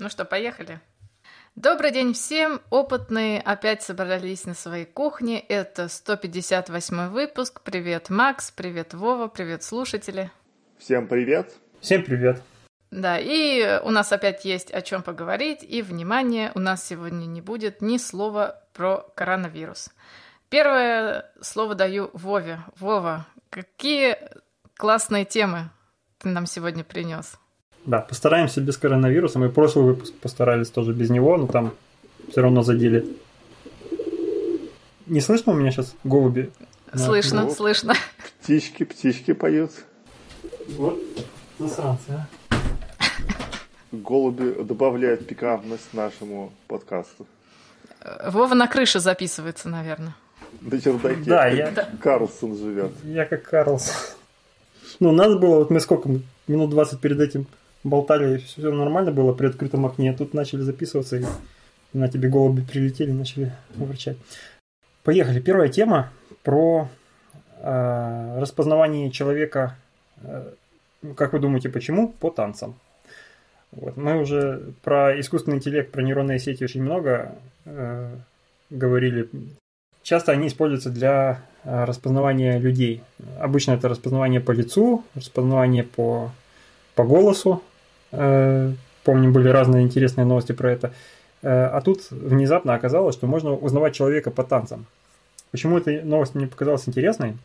Ну что, поехали? Добрый день всем! Опытные опять собрались на своей кухне. Это 158 выпуск. Привет, Макс, привет, Вова, привет, слушатели. Всем привет! Всем привет! Да, и у нас опять есть о чем поговорить. И, внимание, у нас сегодня не будет ни слова про коронавирус. Первое слово даю Вове. Вова, какие классные темы ты нам сегодня принес? Да, постараемся без коронавируса. Мы прошлый выпуск постарались тоже без него, но там все равно задели. Не слышно у меня сейчас голуби? Слышно, ну, слышно. Птички, птички поют. Вот засранцы, а. Голуби добавляют пикантность нашему подкасту. Вова на крыше записывается, наверное. На чердаке. Да, я... Карлсон живет. Я как Карлсон. Ну, надо было, вот мы сколько, минут 20 перед этим болтали, все нормально было при открытом окне. Тут начали записываться, и на тебе голуби прилетели, начали врачать. Поехали. Первая тема про э, распознавание человека. Э, как вы думаете, почему? По танцам. Вот. Мы уже про искусственный интеллект, про нейронные сети очень много э, говорили. Часто они используются для распознавания людей. Обычно это распознавание по лицу, распознавание по, по голосу, Э, помню, были разные интересные новости про это. Э, а тут внезапно оказалось, что можно узнавать человека по танцам. Почему эта новость мне показалась интересной?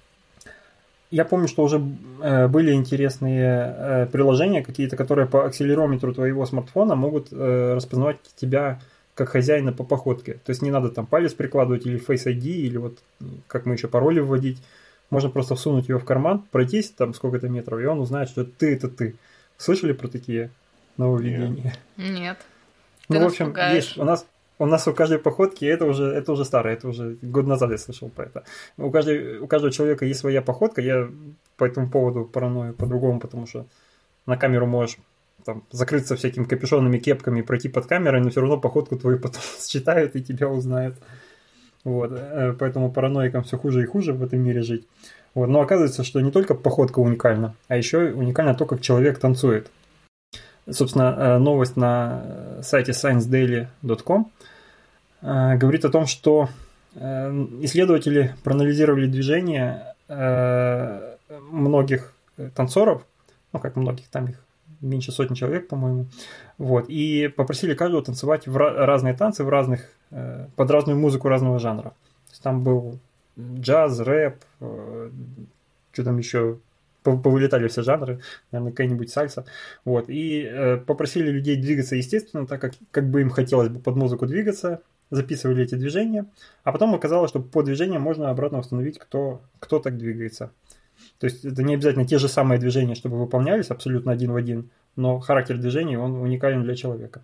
Я помню, что уже э, были интересные приложения какие-то, которые по акселерометру твоего смартфона могут распознавать тебя как хозяина по походке. То есть не надо там палец прикладывать или Face ID, или вот как мы еще пароли вводить. Можно просто всунуть его в карман, пройтись там сколько-то метров, и он узнает, что ты это ты. Слышали про такие нововведения? Нет. Ну, в общем, пугаешь. есть. У нас у нас у каждой походки, это уже, это уже старое, это уже год назад я слышал про это. У, каждой, у каждого человека есть своя походка, я по этому поводу параною по-другому, потому что на камеру можешь там, закрыться всякими капюшонами, кепками, пройти под камерой, но все равно походку твою потом считают и тебя узнают. Вот, э, поэтому параноикам все хуже и хуже в этом мире жить. Вот. Но оказывается, что не только походка уникальна, а еще уникально то, как человек танцует. Собственно, э, новость на сайте sciencedaily.com э, говорит о том, что э, исследователи проанализировали движение многих танцоров, ну как многих, там их меньше сотни человек, по-моему, вот, и попросили каждого танцевать в разные танцы, в разных, под разную музыку разного жанра. То есть там был джаз, рэп, э, что там еще, повылетали все жанры, наверное, какая-нибудь сальса. Вот. И э, попросили людей двигаться естественно, так как, как бы им хотелось бы под музыку двигаться, записывали эти движения, а потом оказалось, что по движениям можно обратно установить, кто, кто так двигается. То есть это не обязательно те же самые движения, чтобы выполнялись абсолютно один в один, но характер движений, он уникален для человека.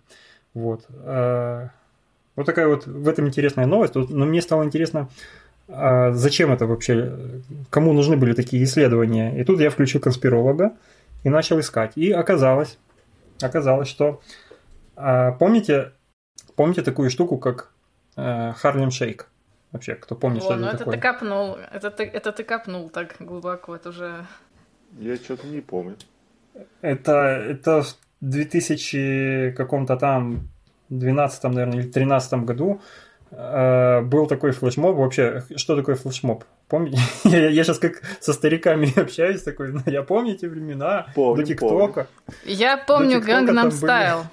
Вот. Э, вот такая вот в этом интересная новость. Но мне стало интересно, а зачем это вообще, кому нужны были такие исследования. И тут я включил конспиролога и начал искать. И оказалось, оказалось, что а, помните, помните такую штуку, как Харлем Шейк? Вообще, кто помнит, О, что ну это, это такое? ты копнул, это ты, это ты копнул так глубоко, это уже... Я что-то не помню. Это, это в 2000 каком-то там 12 наверное, или 13 году был такой флешмоб. Вообще, что такое флешмоб? Помните? я, я сейчас как со стариками общаюсь, такой, ну, я помню эти времена, помню, до ТикТока. Я помню Gangnam Style.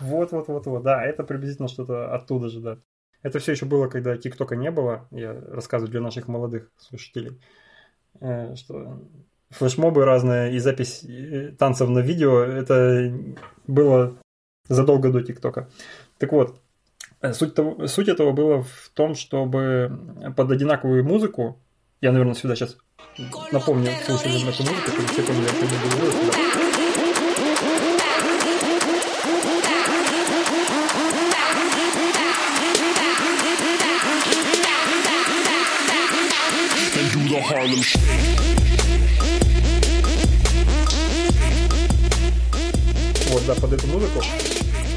Вот, вот, вот, вот, да, это приблизительно что-то оттуда же, да. Это все еще было, когда ТикТока не было, я рассказываю для наших молодых слушателей, э, что флешмобы разные и запись э, танцев на видео, это было задолго до ТикТока. Так вот, суть, того, суть этого было в том, чтобы под одинаковую музыку, я, наверное, сюда сейчас напомню слушателям эту музыку, чтобы все поняли, о чем я говорю. Вот, да, под эту музыку.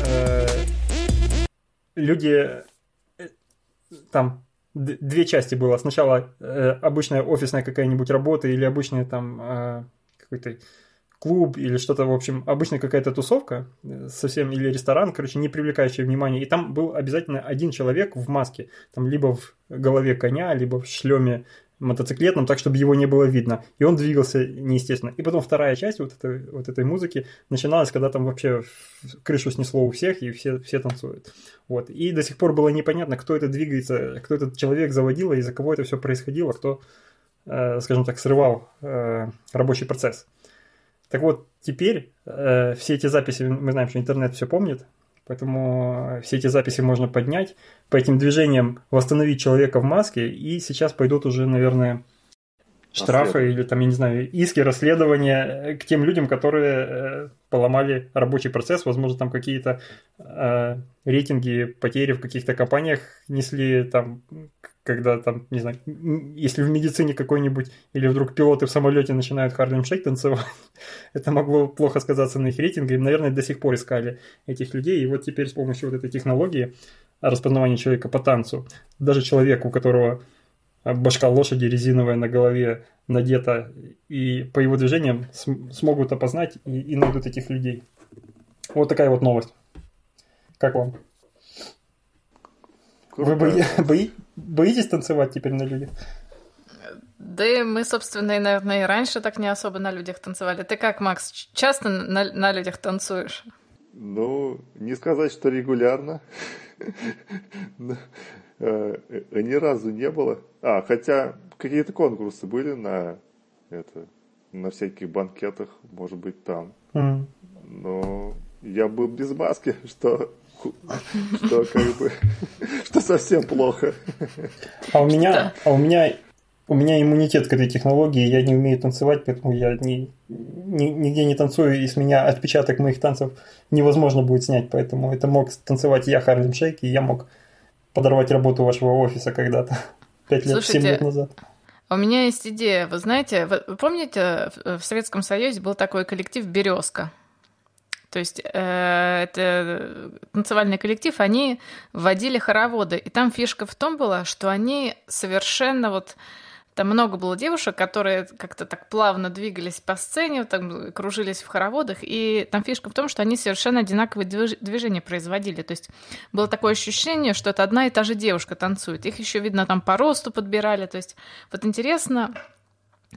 Э, люди э, там две части было. Сначала э, обычная офисная какая-нибудь работа или обычный там э, какой-то клуб или что-то, в общем, обычно какая-то тусовка, э, совсем или ресторан, короче, не привлекающий внимания, и там был обязательно один человек в маске, там либо в голове коня, либо в шлеме мотоциклетном, так, чтобы его не было видно. И он двигался неестественно. И потом вторая часть вот этой, вот этой музыки начиналась, когда там вообще крышу снесло у всех, и все, все танцуют. Вот. И до сих пор было непонятно, кто это двигается, кто этот человек заводил, и из-за кого это все происходило, кто, э, скажем так, срывал э, рабочий процесс. Так вот, теперь э, все эти записи, мы знаем, что интернет все помнит, Поэтому все эти записи можно поднять, по этим движениям восстановить человека в маске, и сейчас пойдут уже, наверное, штрафы или там, я не знаю, иски, расследования к тем людям, которые э, поломали рабочий процесс, возможно, там какие-то э, рейтинги потери в каких-то компаниях несли там когда там, не знаю, если в медицине какой-нибудь, или вдруг пилоты в самолете начинают Харлем Шейк танцевать, это могло плохо сказаться на их рейтинге, и, наверное, до сих пор искали этих людей, и вот теперь с помощью вот этой технологии распознавания человека по танцу, даже человек, у которого башка лошади резиновая на голове надета, и по его движениям смогут опознать и, и найдут этих людей. Вот такая вот новость. Как вам? Вы бои, бои, боитесь танцевать теперь на людях? Да и мы, собственно, и, наверное, и раньше так не особо на людях танцевали. Ты как, Макс, часто на, на людях танцуешь? Ну, не сказать, что регулярно. Э, э, ни разу не было. А, хотя какие-то конкурсы были на это, на всяких банкетах, может быть, там. Но я был без маски, что что как бы, что совсем плохо. А у меня, а у меня, у меня иммунитет к этой технологии, я не умею танцевать, поэтому я ни, ни, нигде не танцую, и с меня отпечаток моих танцев невозможно будет снять, поэтому это мог танцевать я, Харлем Шейк, и я мог подорвать работу вашего офиса когда-то, пять лет, семь лет назад. У меня есть идея. Вы знаете, вы помните, в Советском Союзе был такой коллектив Березка. То есть э, это танцевальный коллектив, они вводили хороводы. И там фишка в том была, что они совершенно вот... Там много было девушек, которые как-то так плавно двигались по сцене, там кружились в хороводах, и там фишка в том, что они совершенно одинаковые движения производили. То есть было такое ощущение, что это одна и та же девушка танцует. Их еще, видно, там по росту подбирали. То есть вот интересно,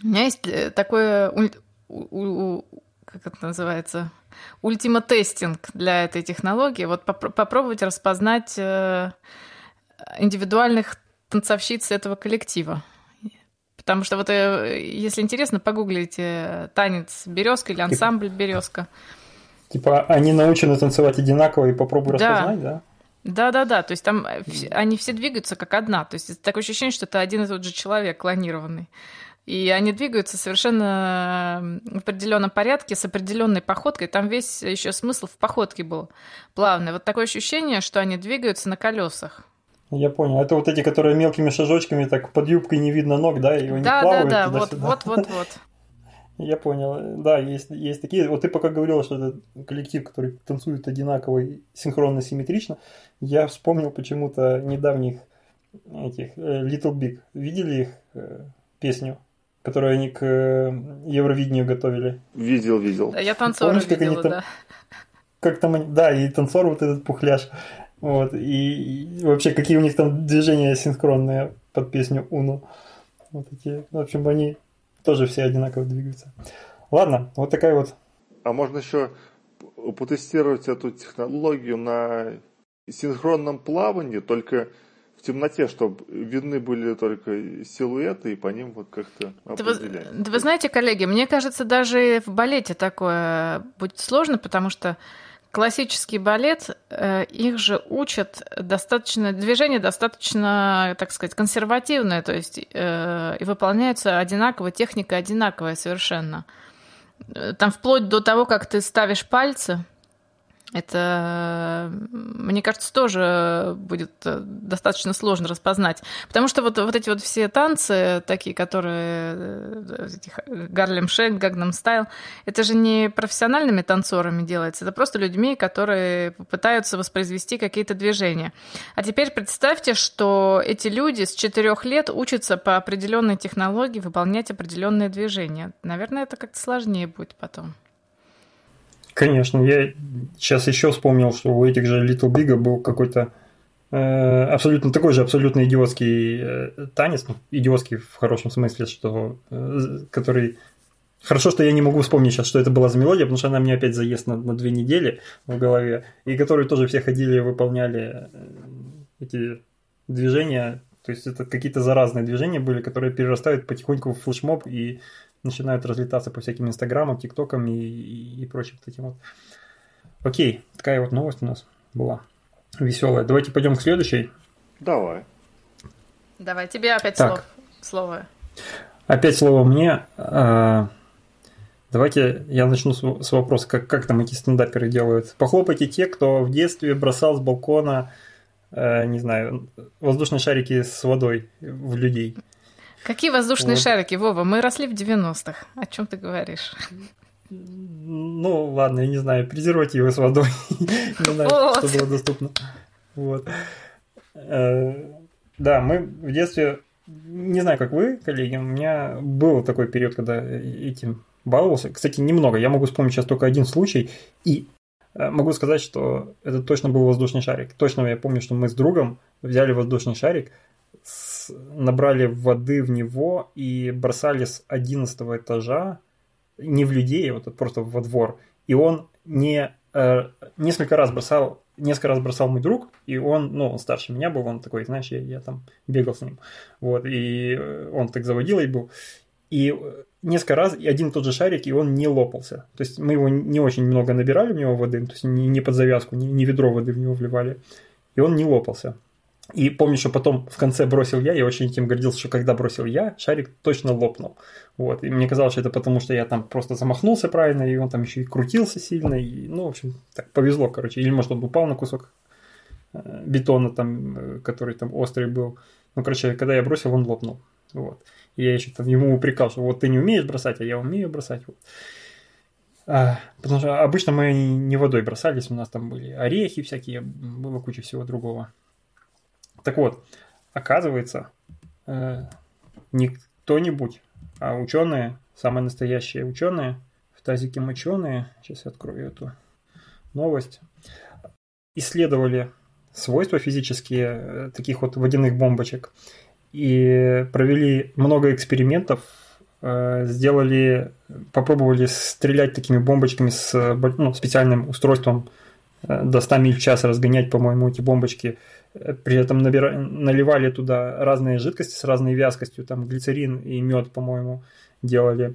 у меня есть э, такое как это называется, ультима-тестинг для этой технологии. Вот поп- попробовать распознать э, индивидуальных танцовщиц этого коллектива. Потому что вот, э, если интересно, погуглите танец березка или ансамбль березка. Типа они научены танцевать одинаково и попробуй да. распознать, да? Да, да, да. То есть там они все двигаются как одна. То есть такое ощущение, что это один и тот же человек клонированный. И они двигаются совершенно в определенном порядке, с определенной походкой. Там весь еще смысл в походке был плавный. Вот такое ощущение, что они двигаются на колесах. Я понял. Это вот эти, которые мелкими шажочками, так под юбкой не видно ног, да, и они да, плавают Да, да, вот, вот, вот, вот. Я понял. Да, есть, есть такие. Вот ты пока говорил, что это коллектив, который танцует одинаково и синхронно, симметрично, я вспомнил почему-то недавних этих э, Little Big. Видели их э, песню? Которую они к э, Евровидению готовили. Видел, видел. Да, я танцора Помнишь, как видела, они там... да. Как там, да, и танцор вот этот пухляш. Вот, и, и вообще, какие у них там движения синхронные под песню Уну. Вот эти, в общем, они тоже все одинаково двигаются. Ладно, вот такая вот. А можно еще потестировать эту технологию на синхронном плавании, только в темноте, чтобы видны были только силуэты, и по ним вот как-то определять. Да вы, да вы знаете, коллеги, мне кажется, даже в балете такое будет сложно, потому что классический балет, э, их же учат достаточно, движение достаточно, так сказать, консервативное, то есть э, и выполняется одинаково, техника одинаковая совершенно. Э, там вплоть до того, как ты ставишь пальцы, это, мне кажется, тоже будет э, достаточно сложно распознать. Потому что вот, вот эти вот все танцы, такие, которые Гарлем Шейк, Гагнам Стайл, это же не профессиональными танцорами делается, это просто людьми, которые пытаются воспроизвести какие-то движения. А теперь представьте, что эти люди с четырех лет учатся по определенной технологии выполнять определенные движения. Наверное, это как-то сложнее будет потом. Конечно, я сейчас еще вспомнил, что у этих же Little Big был какой-то э, абсолютно такой же абсолютно идиотский э, танец, ну, идиотский в хорошем смысле, что э, который Хорошо, что я не могу вспомнить сейчас, что это была за мелодия, потому что она мне опять заест на, на две недели в голове, и которые тоже все ходили и выполняли э, эти движения, то есть это какие-то заразные движения были, которые перерастают потихоньку в флешмоб и начинают разлетаться по всяким инстаграмам, тиктокам и, и, и прочим таким вот. Окей, такая вот новость у нас была веселая. Давайте пойдем к следующей. Давай. Давай, тебе опять так. слово. Опять слово мне. А, давайте я начну с вопроса, как, как там эти стендаперы делают. Похлопайте те, кто в детстве бросал с балкона, э, не знаю, воздушные шарики с водой в людей. Какие воздушные вот. шарики, Вова? Мы росли в 90-х. О чем ты говоришь? Ну, ладно, я не знаю, презервативы с водой. Не знаю, что было доступно. Вот. Э, да, мы в детстве, не знаю, как вы, коллеги, у меня был такой период, когда этим баловался. Кстати, немного. Я могу вспомнить сейчас только один случай. И э, могу сказать, что это точно был воздушный шарик. Точно я помню, что мы с другом взяли воздушный шарик, набрали воды в него и бросали с 11 этажа, не в людей, а вот просто во двор. И он не э, несколько раз бросал, несколько раз бросал мой друг, и он, ну, он старше меня был, он такой, знаешь, я, я там бегал с ним, вот, и э, он так заводил и был. И несколько раз и один и тот же шарик, и он не лопался. То есть мы его не очень много набирали в него воды, то есть не, не под завязку, не, не ведро воды в него вливали, и он не лопался. И помню, что потом в конце бросил я, я очень этим гордился, что когда бросил я, шарик точно лопнул. Вот. И мне казалось, что это потому, что я там просто замахнулся правильно, и он там еще и крутился сильно. И, ну, в общем, так повезло, короче. Или, может, он упал на кусок э, бетона, там, э, который там острый был. Ну, короче, когда я бросил, он лопнул. Вот. И я еще там ему упрекал, что вот ты не умеешь бросать, а я умею бросать. Вот. А, потому что обычно мы не водой бросались, у нас там были орехи всякие, было куча всего другого. Так вот, оказывается, э, не кто-нибудь, а ученые, самые настоящие ученые, в тазике моченые, сейчас я открою эту новость, исследовали свойства физические э, таких вот водяных бомбочек и провели много экспериментов, э, сделали, попробовали стрелять такими бомбочками с ну, специальным устройством до 100 миль в час разгонять, по-моему, эти бомбочки – при этом набира... наливали туда разные жидкости с разной вязкостью, там глицерин и мед, по-моему, делали.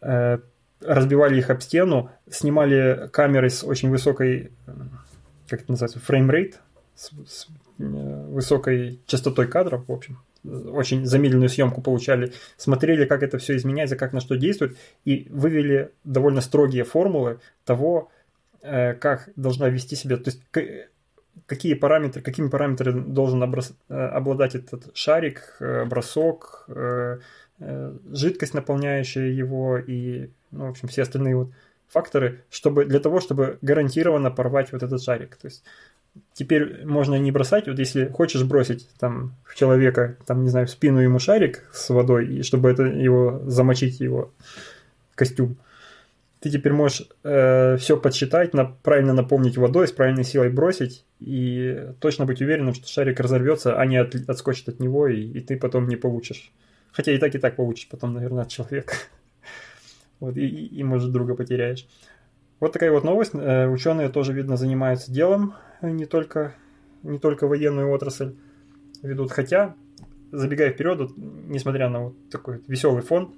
Э, разбивали их об стену, снимали камеры с очень высокой, как это называется, frame rate, с, с э, высокой частотой кадров, в общем, очень замедленную съемку получали, смотрели, как это все изменяется, как на что действует, и вывели довольно строгие формулы того, э, как должна вести себя, то есть какие параметры, какими параметрами должен образ, э, обладать этот шарик, э, бросок, э, жидкость, наполняющая его и, ну, в общем, все остальные вот факторы, чтобы, для того, чтобы гарантированно порвать вот этот шарик. То есть теперь можно не бросать, вот если хочешь бросить там в человека, там, не знаю, в спину ему шарик с водой, и чтобы это его замочить, его костюм, ты теперь можешь э, все подсчитать, на, правильно наполнить водой, с правильной силой бросить и точно быть уверенным, что шарик разорвется, а не от, отскочит от него, и, и ты потом не получишь. Хотя и так, и так получишь потом, наверное, от человека. Вот, и, и, может, друга потеряешь. Вот такая вот новость. Э, ученые тоже, видно, занимаются делом, э, не только, не только военную отрасль ведут. Хотя, забегая вперед, вот, несмотря на вот такой веселый фон,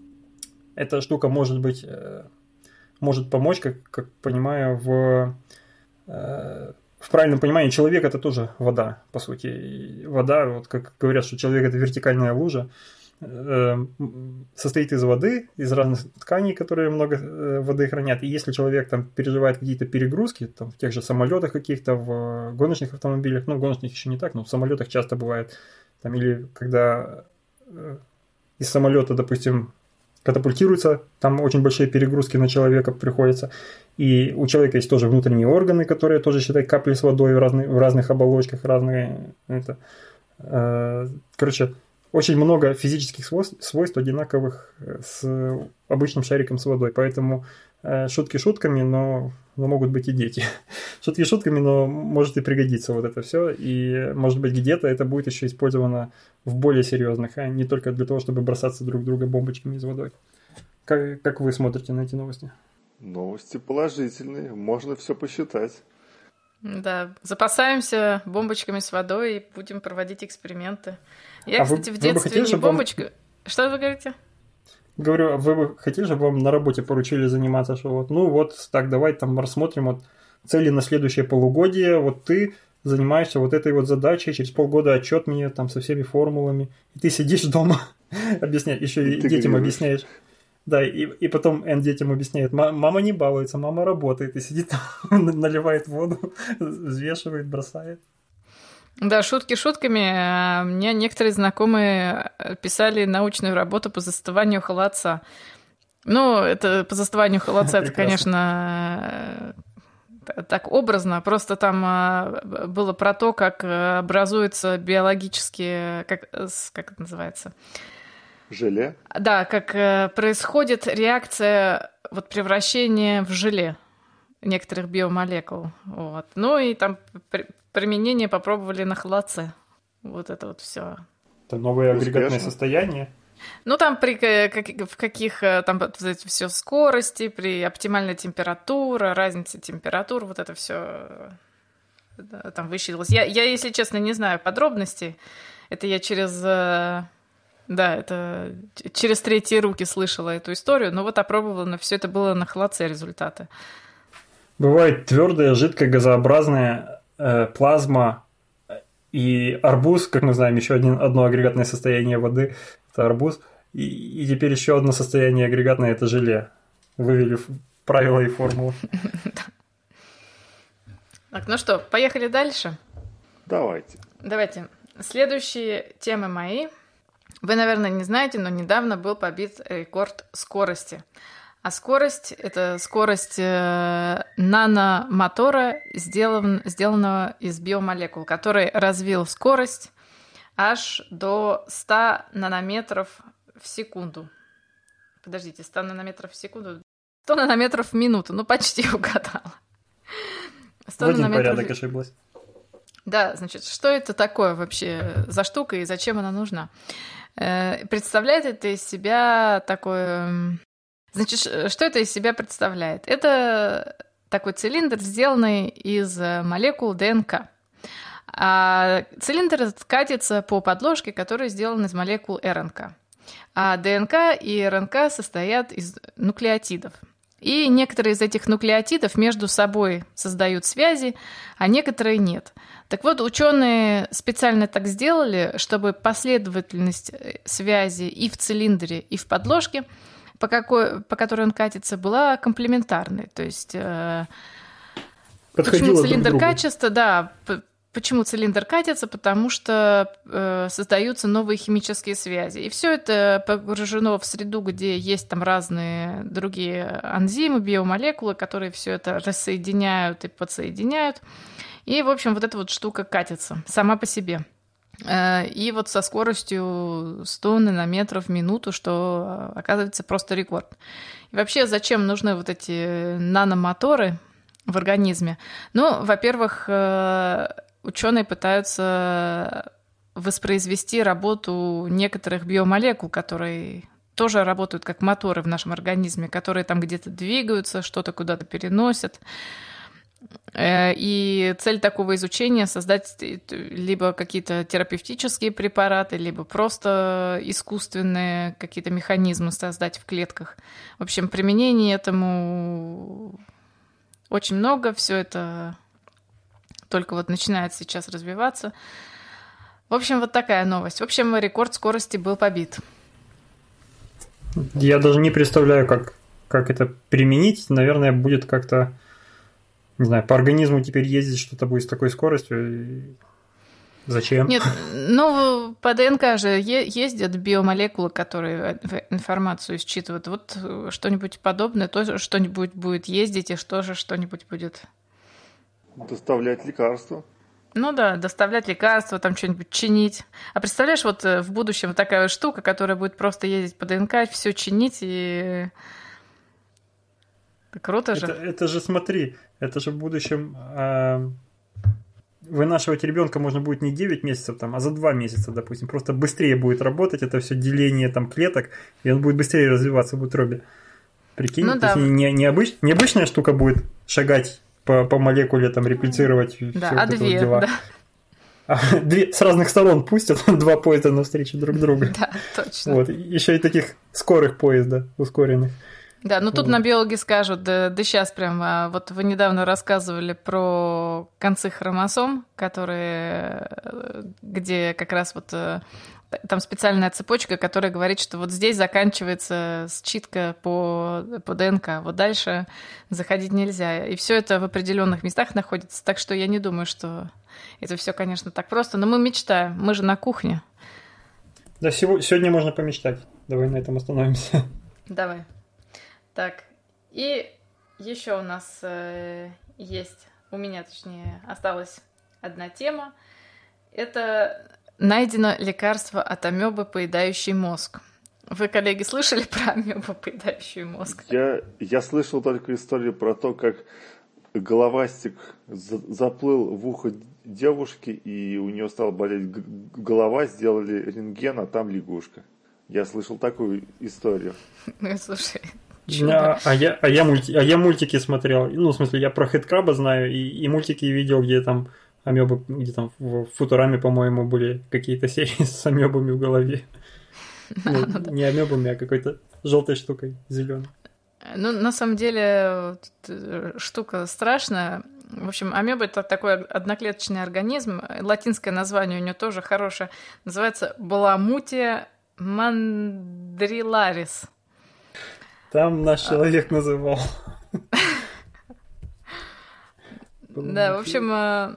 эта штука может быть э, может помочь, как, как понимаю, в, э, в правильном понимании человек это тоже вода, по сути. И вода, вот как говорят, что человек это вертикальная лужа, э, состоит из воды, из разных тканей, которые много э, воды хранят. И если человек там переживает какие-то перегрузки, там, в тех же самолетах каких-то, в гоночных автомобилях, ну, гоночных еще не так, но в самолетах часто бывает, там, или когда из самолета, допустим, катапультируется, там очень большие перегрузки на человека приходится. И у человека есть тоже внутренние органы, которые тоже, считай, капли с водой в, разные, в разных оболочках, разные... Это, э, короче, очень много физических свойств, свойств одинаковых э, с обычным шариком с водой. Поэтому э, шутки шутками, но но могут быть и дети. Шутки шутками, но может и пригодиться вот это все. И может быть где-то это будет еще использовано в более серьезных, а не только для того, чтобы бросаться друг друга бомбочками из водой. Как, как вы смотрите на эти новости? Новости положительные, можно все посчитать. Да, запасаемся бомбочками с водой и будем проводить эксперименты. Я, а кстати, вы, в детстве хотели, не бомбочка... Вам... Что вы говорите? Говорю, а вы бы хотели, чтобы вам на работе поручили заниматься, что вот, ну вот, так, давай там рассмотрим вот цели на следующее полугодие, вот ты занимаешься вот этой вот задачей, через полгода отчет мне там со всеми формулами, и ты сидишь дома, объясняешь, еще и детям объясняешь. Да, и, и потом Эн детям объясняет, мама не балуется, мама работает, и сидит там, наливает воду, взвешивает, бросает. Да, шутки шутками. А, мне некоторые знакомые писали научную работу по застыванию холодца. Ну, это по застыванию холодца, это, конечно, так образно. Просто там а, было про то, как образуются биологические, как, как это называется, Желе? Да, как э, происходит реакция вот превращения в желе некоторых биомолекул. Вот. Ну и там применение попробовали на холодце. Вот это вот все. Это новое агрегатное состояние? Ну, там при как, в каких э, там все скорости, при оптимальной температуре, разнице температур, вот это все там высчитывалось. Я, я, если честно, не знаю подробностей. Это я через э, да, это через третьи руки слышала эту историю, но вот опробовала, но все это было на холодце результаты. Бывает твердая, жидкая, газообразная э, плазма и арбуз, как мы знаем, еще один, одно агрегатное состояние воды – это арбуз. И, и теперь еще одно состояние агрегатное – это желе. Вывели правила и формулы. Так, ну что, поехали дальше? Давайте. Давайте. Следующие темы мои – вы, наверное, не знаете, но недавно был побит рекорд скорости. А скорость – это скорость э, наномотора, сделан, сделанного из биомолекул, который развил скорость аж до 100 нанометров в секунду. Подождите, 100 нанометров в секунду? 100 нанометров в минуту. Ну, почти угадала. 100 в один нанометров... порядок ошиблась. Да, значит, что это такое вообще за штука и зачем она нужна? Э, представляет это из себя такое... Значит, что это из себя представляет? Это такой цилиндр, сделанный из молекул ДНК. А цилиндр катится по подложке, которая сделана из молекул РНК. А ДНК и РНК состоят из нуклеотидов. И некоторые из этих нуклеотидов между собой создают связи, а некоторые нет. Так вот, ученые специально так сделали, чтобы последовательность э, связи и в цилиндре, и в подложке, по, какой, по которой он катится, была комплементарной. То есть э, почему цилиндр качества, да, Почему цилиндр катится? Потому что э, создаются новые химические связи. И все это погружено в среду, где есть там разные другие энзимы, биомолекулы, которые все это рассоединяют и подсоединяют. И, в общем, вот эта вот штука катится сама по себе. Э, и вот со скоростью 100 нанометров в минуту, что оказывается просто рекорд. И вообще, зачем нужны вот эти наномоторы в организме? Ну, во-первых, э, ученые пытаются воспроизвести работу некоторых биомолекул, которые тоже работают как моторы в нашем организме, которые там где-то двигаются, что-то куда-то переносят. Э, и цель такого изучения создать либо какие-то терапевтические препараты, либо просто искусственные какие-то механизмы создать в клетках. В общем, применений этому очень много, все это только вот начинает сейчас развиваться. В общем, вот такая новость. В общем, рекорд скорости был побит. Я даже не представляю, как, как это применить. Наверное, будет как-то, не знаю, по организму теперь ездить что-то будет с такой скоростью. Зачем? Нет, ну, по ДНК же ездят биомолекулы, которые информацию считывают. Вот что-нибудь подобное, тоже что-нибудь будет ездить, и что же что-нибудь будет Доставлять лекарства. Ну да, доставлять лекарства, там что-нибудь чинить. А представляешь, вот э, в будущем такая штука, которая будет просто ездить по ДНК, все чинить и Круто же. Это, это же, смотри, это же в будущем э, вынашивать ребенка можно будет не 9 месяцев, там, а за 2 месяца, допустим. Просто быстрее будет работать это все деление там, клеток, и он будет быстрее развиваться в утробе. Прикинь, ну, да. не, не, обыч, необычная штука будет шагать по, по молекуле, там, реплицировать да, все а вот две, дела. Да. А, две, с разных сторон пустят два поезда навстречу друг другу. Да, точно. Вот. Еще и таких скорых поезда, ускоренных. Да, ну тут вот. на биологи скажут, да, да сейчас прям, а, вот вы недавно рассказывали про концы хромосом, которые, э, где как раз вот э, там специальная цепочка, которая говорит, что вот здесь заканчивается считка по, по ДНК, вот дальше заходить нельзя. И все это в определенных местах находится, так что я не думаю, что это все, конечно, так просто, но мы мечтаем, мы же на кухне. Да, сегодня можно помечтать. Давай на этом остановимся. Давай. Так, и еще у нас э, есть, у меня точнее, осталась одна тема. Это найдено лекарство от амебы, поедающей мозг. Вы, коллеги, слышали про амебу, поедающую мозг? Я, я слышал только историю про то, как головастик заплыл в ухо девушки, и у нее стала болеть голова, сделали рентген, а там лягушка. Я слышал такую историю. Ну, слушай, а, а, я, а, я мульти, а я мультики смотрел. Ну, в смысле, я про Хэдкраба знаю, и, и мультики видел, где там амебы, где там в Футураме, по-моему, были какие-то серии с амебами в голове. Ну, не амебами, а какой-то желтой штукой, зеленой. Ну, на самом деле, э, штука страшная. В общем, амеба это такой одноклеточный организм. Латинское название у него тоже хорошее. Называется баламутия мандриларис. Там наш а. человек называл. Да, в общем, э,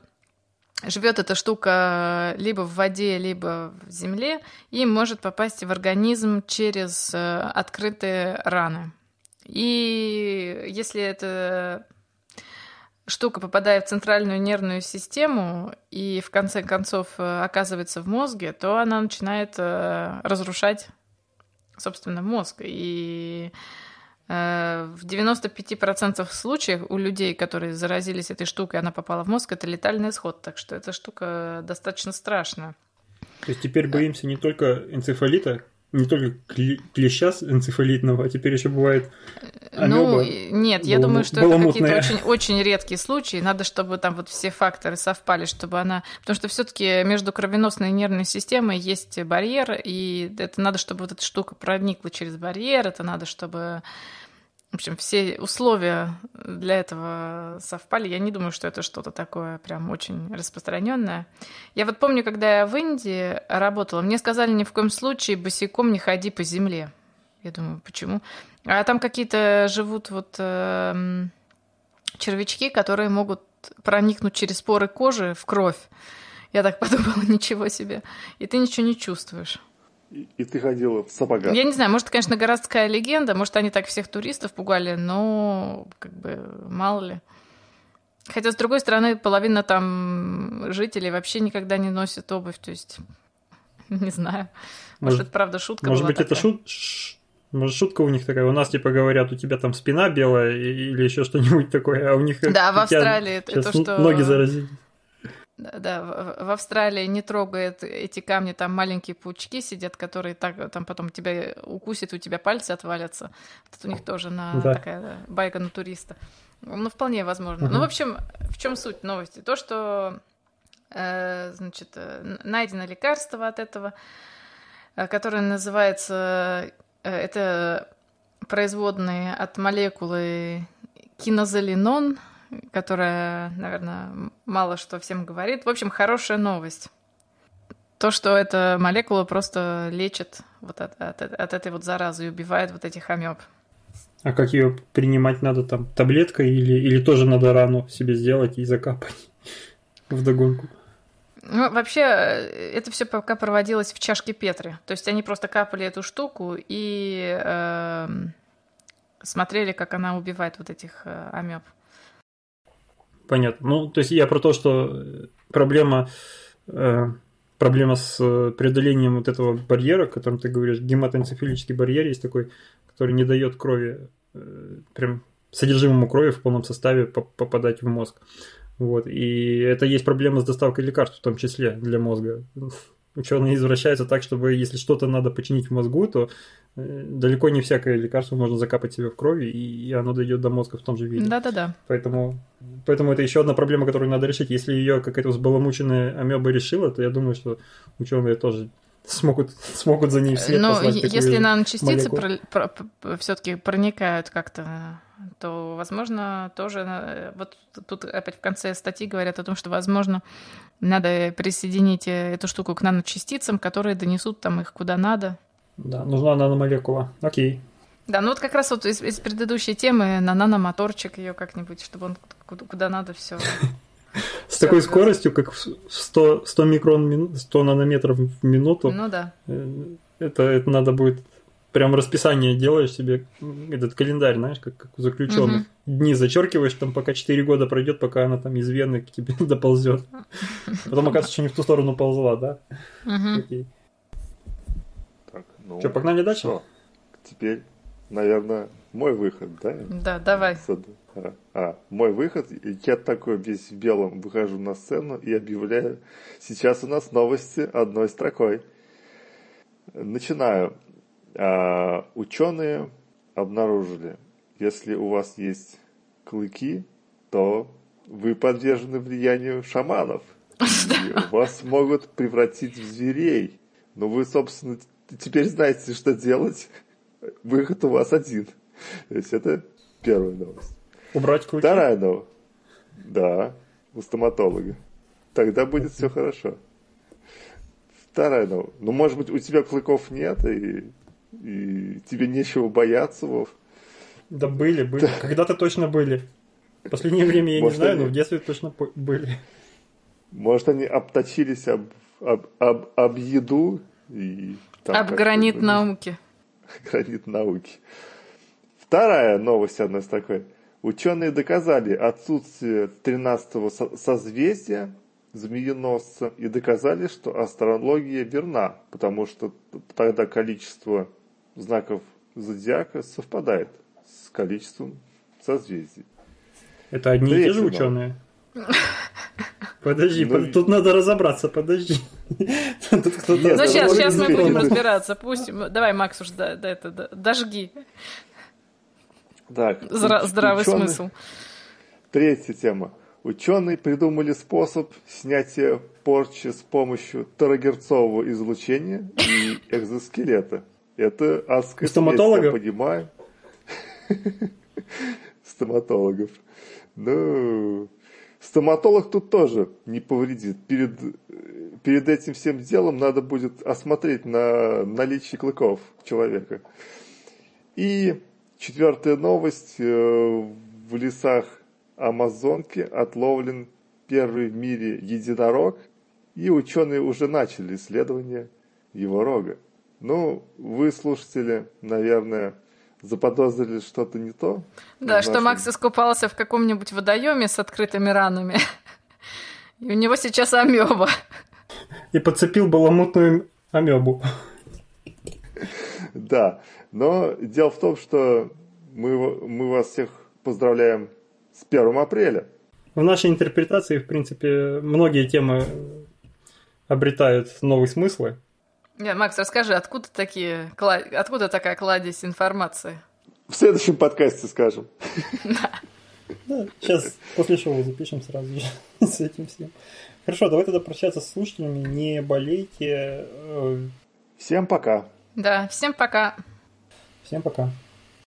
живет эта штука либо в воде, либо в земле и может попасть в организм через э, открытые раны. И если эта штука попадает в центральную нервную систему и в конце концов э, оказывается в мозге, то она начинает разрушать, собственно, мозг. И Э, в 95% случаев у людей, которые заразились этой штукой, она попала в мозг, это летальный исход. Так что эта штука достаточно страшная. То есть теперь боимся не только энцефалита, не только клеща энцефалитного, а теперь еще бывает амеба. Ну, нет, я думаю, что это какие-то очень, очень редкие случаи. Надо, чтобы там вот все факторы совпали, чтобы она... Потому что все таки между кровеносной и нервной системой есть барьер, и это надо, чтобы вот эта штука проникла через барьер, это надо, чтобы в общем, все условия для этого совпали. Я не думаю, что это что-то такое прям очень распространенное. Я вот помню, когда я в Индии работала, мне сказали ни в коем случае босиком не ходи по земле. Я думаю, почему? А там какие-то живут вот э, червячки, которые могут проникнуть через поры кожи в кровь. Я так подумала, ничего себе. И ты ничего не чувствуешь. И, ты ходила в сапогах. Я не знаю, может, конечно, городская легенда, может, они так всех туристов пугали, но как бы мало ли. Хотя, с другой стороны, половина там жителей вообще никогда не носит обувь, то есть не знаю. Может, может это правда шутка Может быть, такая. это шут... Может, шутка у них такая. У нас, типа, говорят, у тебя там спина белая или еще что-нибудь такое, а у них... Да, в Австралии это то, что... Ноги заразились. Да, в, в Австралии не трогает эти камни, там маленькие паучки сидят, которые так, там потом тебя укусят, у тебя пальцы отвалятся. Это у них тоже на, да. такая байка на туриста. Ну, вполне возможно. Угу. Ну, в общем, в чем суть новости? То, что э, значит, э, найдено лекарство от этого, э, которое называется... Э, это производные от молекулы кинозолинон – которая, наверное, мало что всем говорит. В общем, хорошая новость. То, что эта молекула просто лечит вот от, от, от этой вот заразы и убивает вот этих амеб. А как ее принимать надо там? Таблеткой или, или тоже надо рану себе сделать и закапать в догонку? Ну, вообще, это все пока проводилось в чашке Петри. То есть они просто капали эту штуку и э, смотрели, как она убивает вот этих э, амеб. Понятно. Ну, то есть я про то, что проблема, э, проблема с преодолением вот этого барьера, о котором ты говоришь, гематоэнцефалический барьер есть такой, который не дает крови э, прям содержимому крови в полном составе попадать в мозг. Вот. И это есть проблема с доставкой лекарств в том числе для мозга. Ученые извращаются так, чтобы если что-то надо починить в мозгу, то э, далеко не всякое лекарство можно закапать себе в крови, и оно дойдет до мозга в том же виде. Да-да-да. Поэтому, поэтому это еще одна проблема, которую надо решить. Если ее какая-то взбаламученная амеба решила, то я думаю, что ученые тоже смогут, смогут за ней вслед Но если наночастицы про, про, все-таки проникают как-то, то, возможно, тоже... Вот тут опять в конце статьи говорят о том, что, возможно, надо присоединить эту штуку к наночастицам, которые донесут там их куда надо. Да, нужна наномолекула. Окей. Да, ну вот как раз вот из, из предыдущей темы на наномоторчик ее как-нибудь, чтобы он куда, куда надо все с такой скоростью, как 100, 100 микрон, 100 нанометров в минуту. Ну да. Э, это, это надо будет прям расписание делаешь себе, этот календарь, знаешь, как, как у заключенных. Угу. Дни зачеркиваешь, там пока 4 года пройдет, пока она там из вены к тебе доползет. Потом, оказывается, что не в ту сторону ползла, да? Угу. Окей. Так, ну, что, погнали дальше? Что? Теперь, наверное, мой выход, да? Да, давай. А, мой выход, я такой весь в белом выхожу на сцену и объявляю, сейчас у нас новости одной строкой. Начинаю. А, ученые обнаружили, если у вас есть клыки, то вы подвержены влиянию шаманов. Вас могут превратить в зверей. Но вы, собственно, теперь знаете, что делать. Выход у вас один. То есть это первая новость. Убрать клыки? Вторая новость. Да, у стоматолога. Тогда будет все хорошо. Вторая новость. Ну, может быть, у тебя клыков нет, и, и тебе нечего бояться, Вов. Да были, были. Да. Когда-то точно были. В последнее время я может, не знаю, они... но в детстве точно были. Может, они обточились об, об, об, об еду и... Там об гранит науки. Гранит науки. Вторая новость одна из такой. Ученые доказали отсутствие 13-го созвездия змееносца и доказали, что астрология верна, потому что тогда количество знаков зодиака совпадает с количеством созвездий. Это одни Третий и те же ученые? Подожди, ну, тут надо разобраться, подожди. Тут ну сейчас, сейчас мы будем разбираться. Пусть, давай, Макс, уж да, да, это, да, дожги. Так, Здра- здравый ученые... смысл. Третья тема. Ученые придумали способ снятия порчи с помощью терагерцового излучения и экзоскелета. Это адская Стоматологов? я понимаю. Стоматологов. Ну, стоматолог тут тоже не повредит. Перед, перед этим всем делом надо будет осмотреть на наличие клыков человека. И Четвертая новость. Э, в лесах Амазонки отловлен первый в мире единорог, и ученые уже начали исследование его рога. Ну, вы, слушатели, наверное, заподозрили что-то не то. Да, нашем... что Макс искупался в каком-нибудь водоеме с открытыми ранами. И у него сейчас амеба. И подцепил баламутную амебу. Да, но дело в том, что мы, мы вас всех поздравляем с 1 апреля. В нашей интерпретации, в принципе, многие темы обретают новые смыслы. Нет, Макс, расскажи, откуда, такие, откуда такая кладезь информации? В следующем подкасте скажем. Да, сейчас после шоу запишем сразу же с этим всем. Хорошо, давай тогда прощаться с слушателями. Не болейте. Всем пока. Да, всем пока. Всем пока.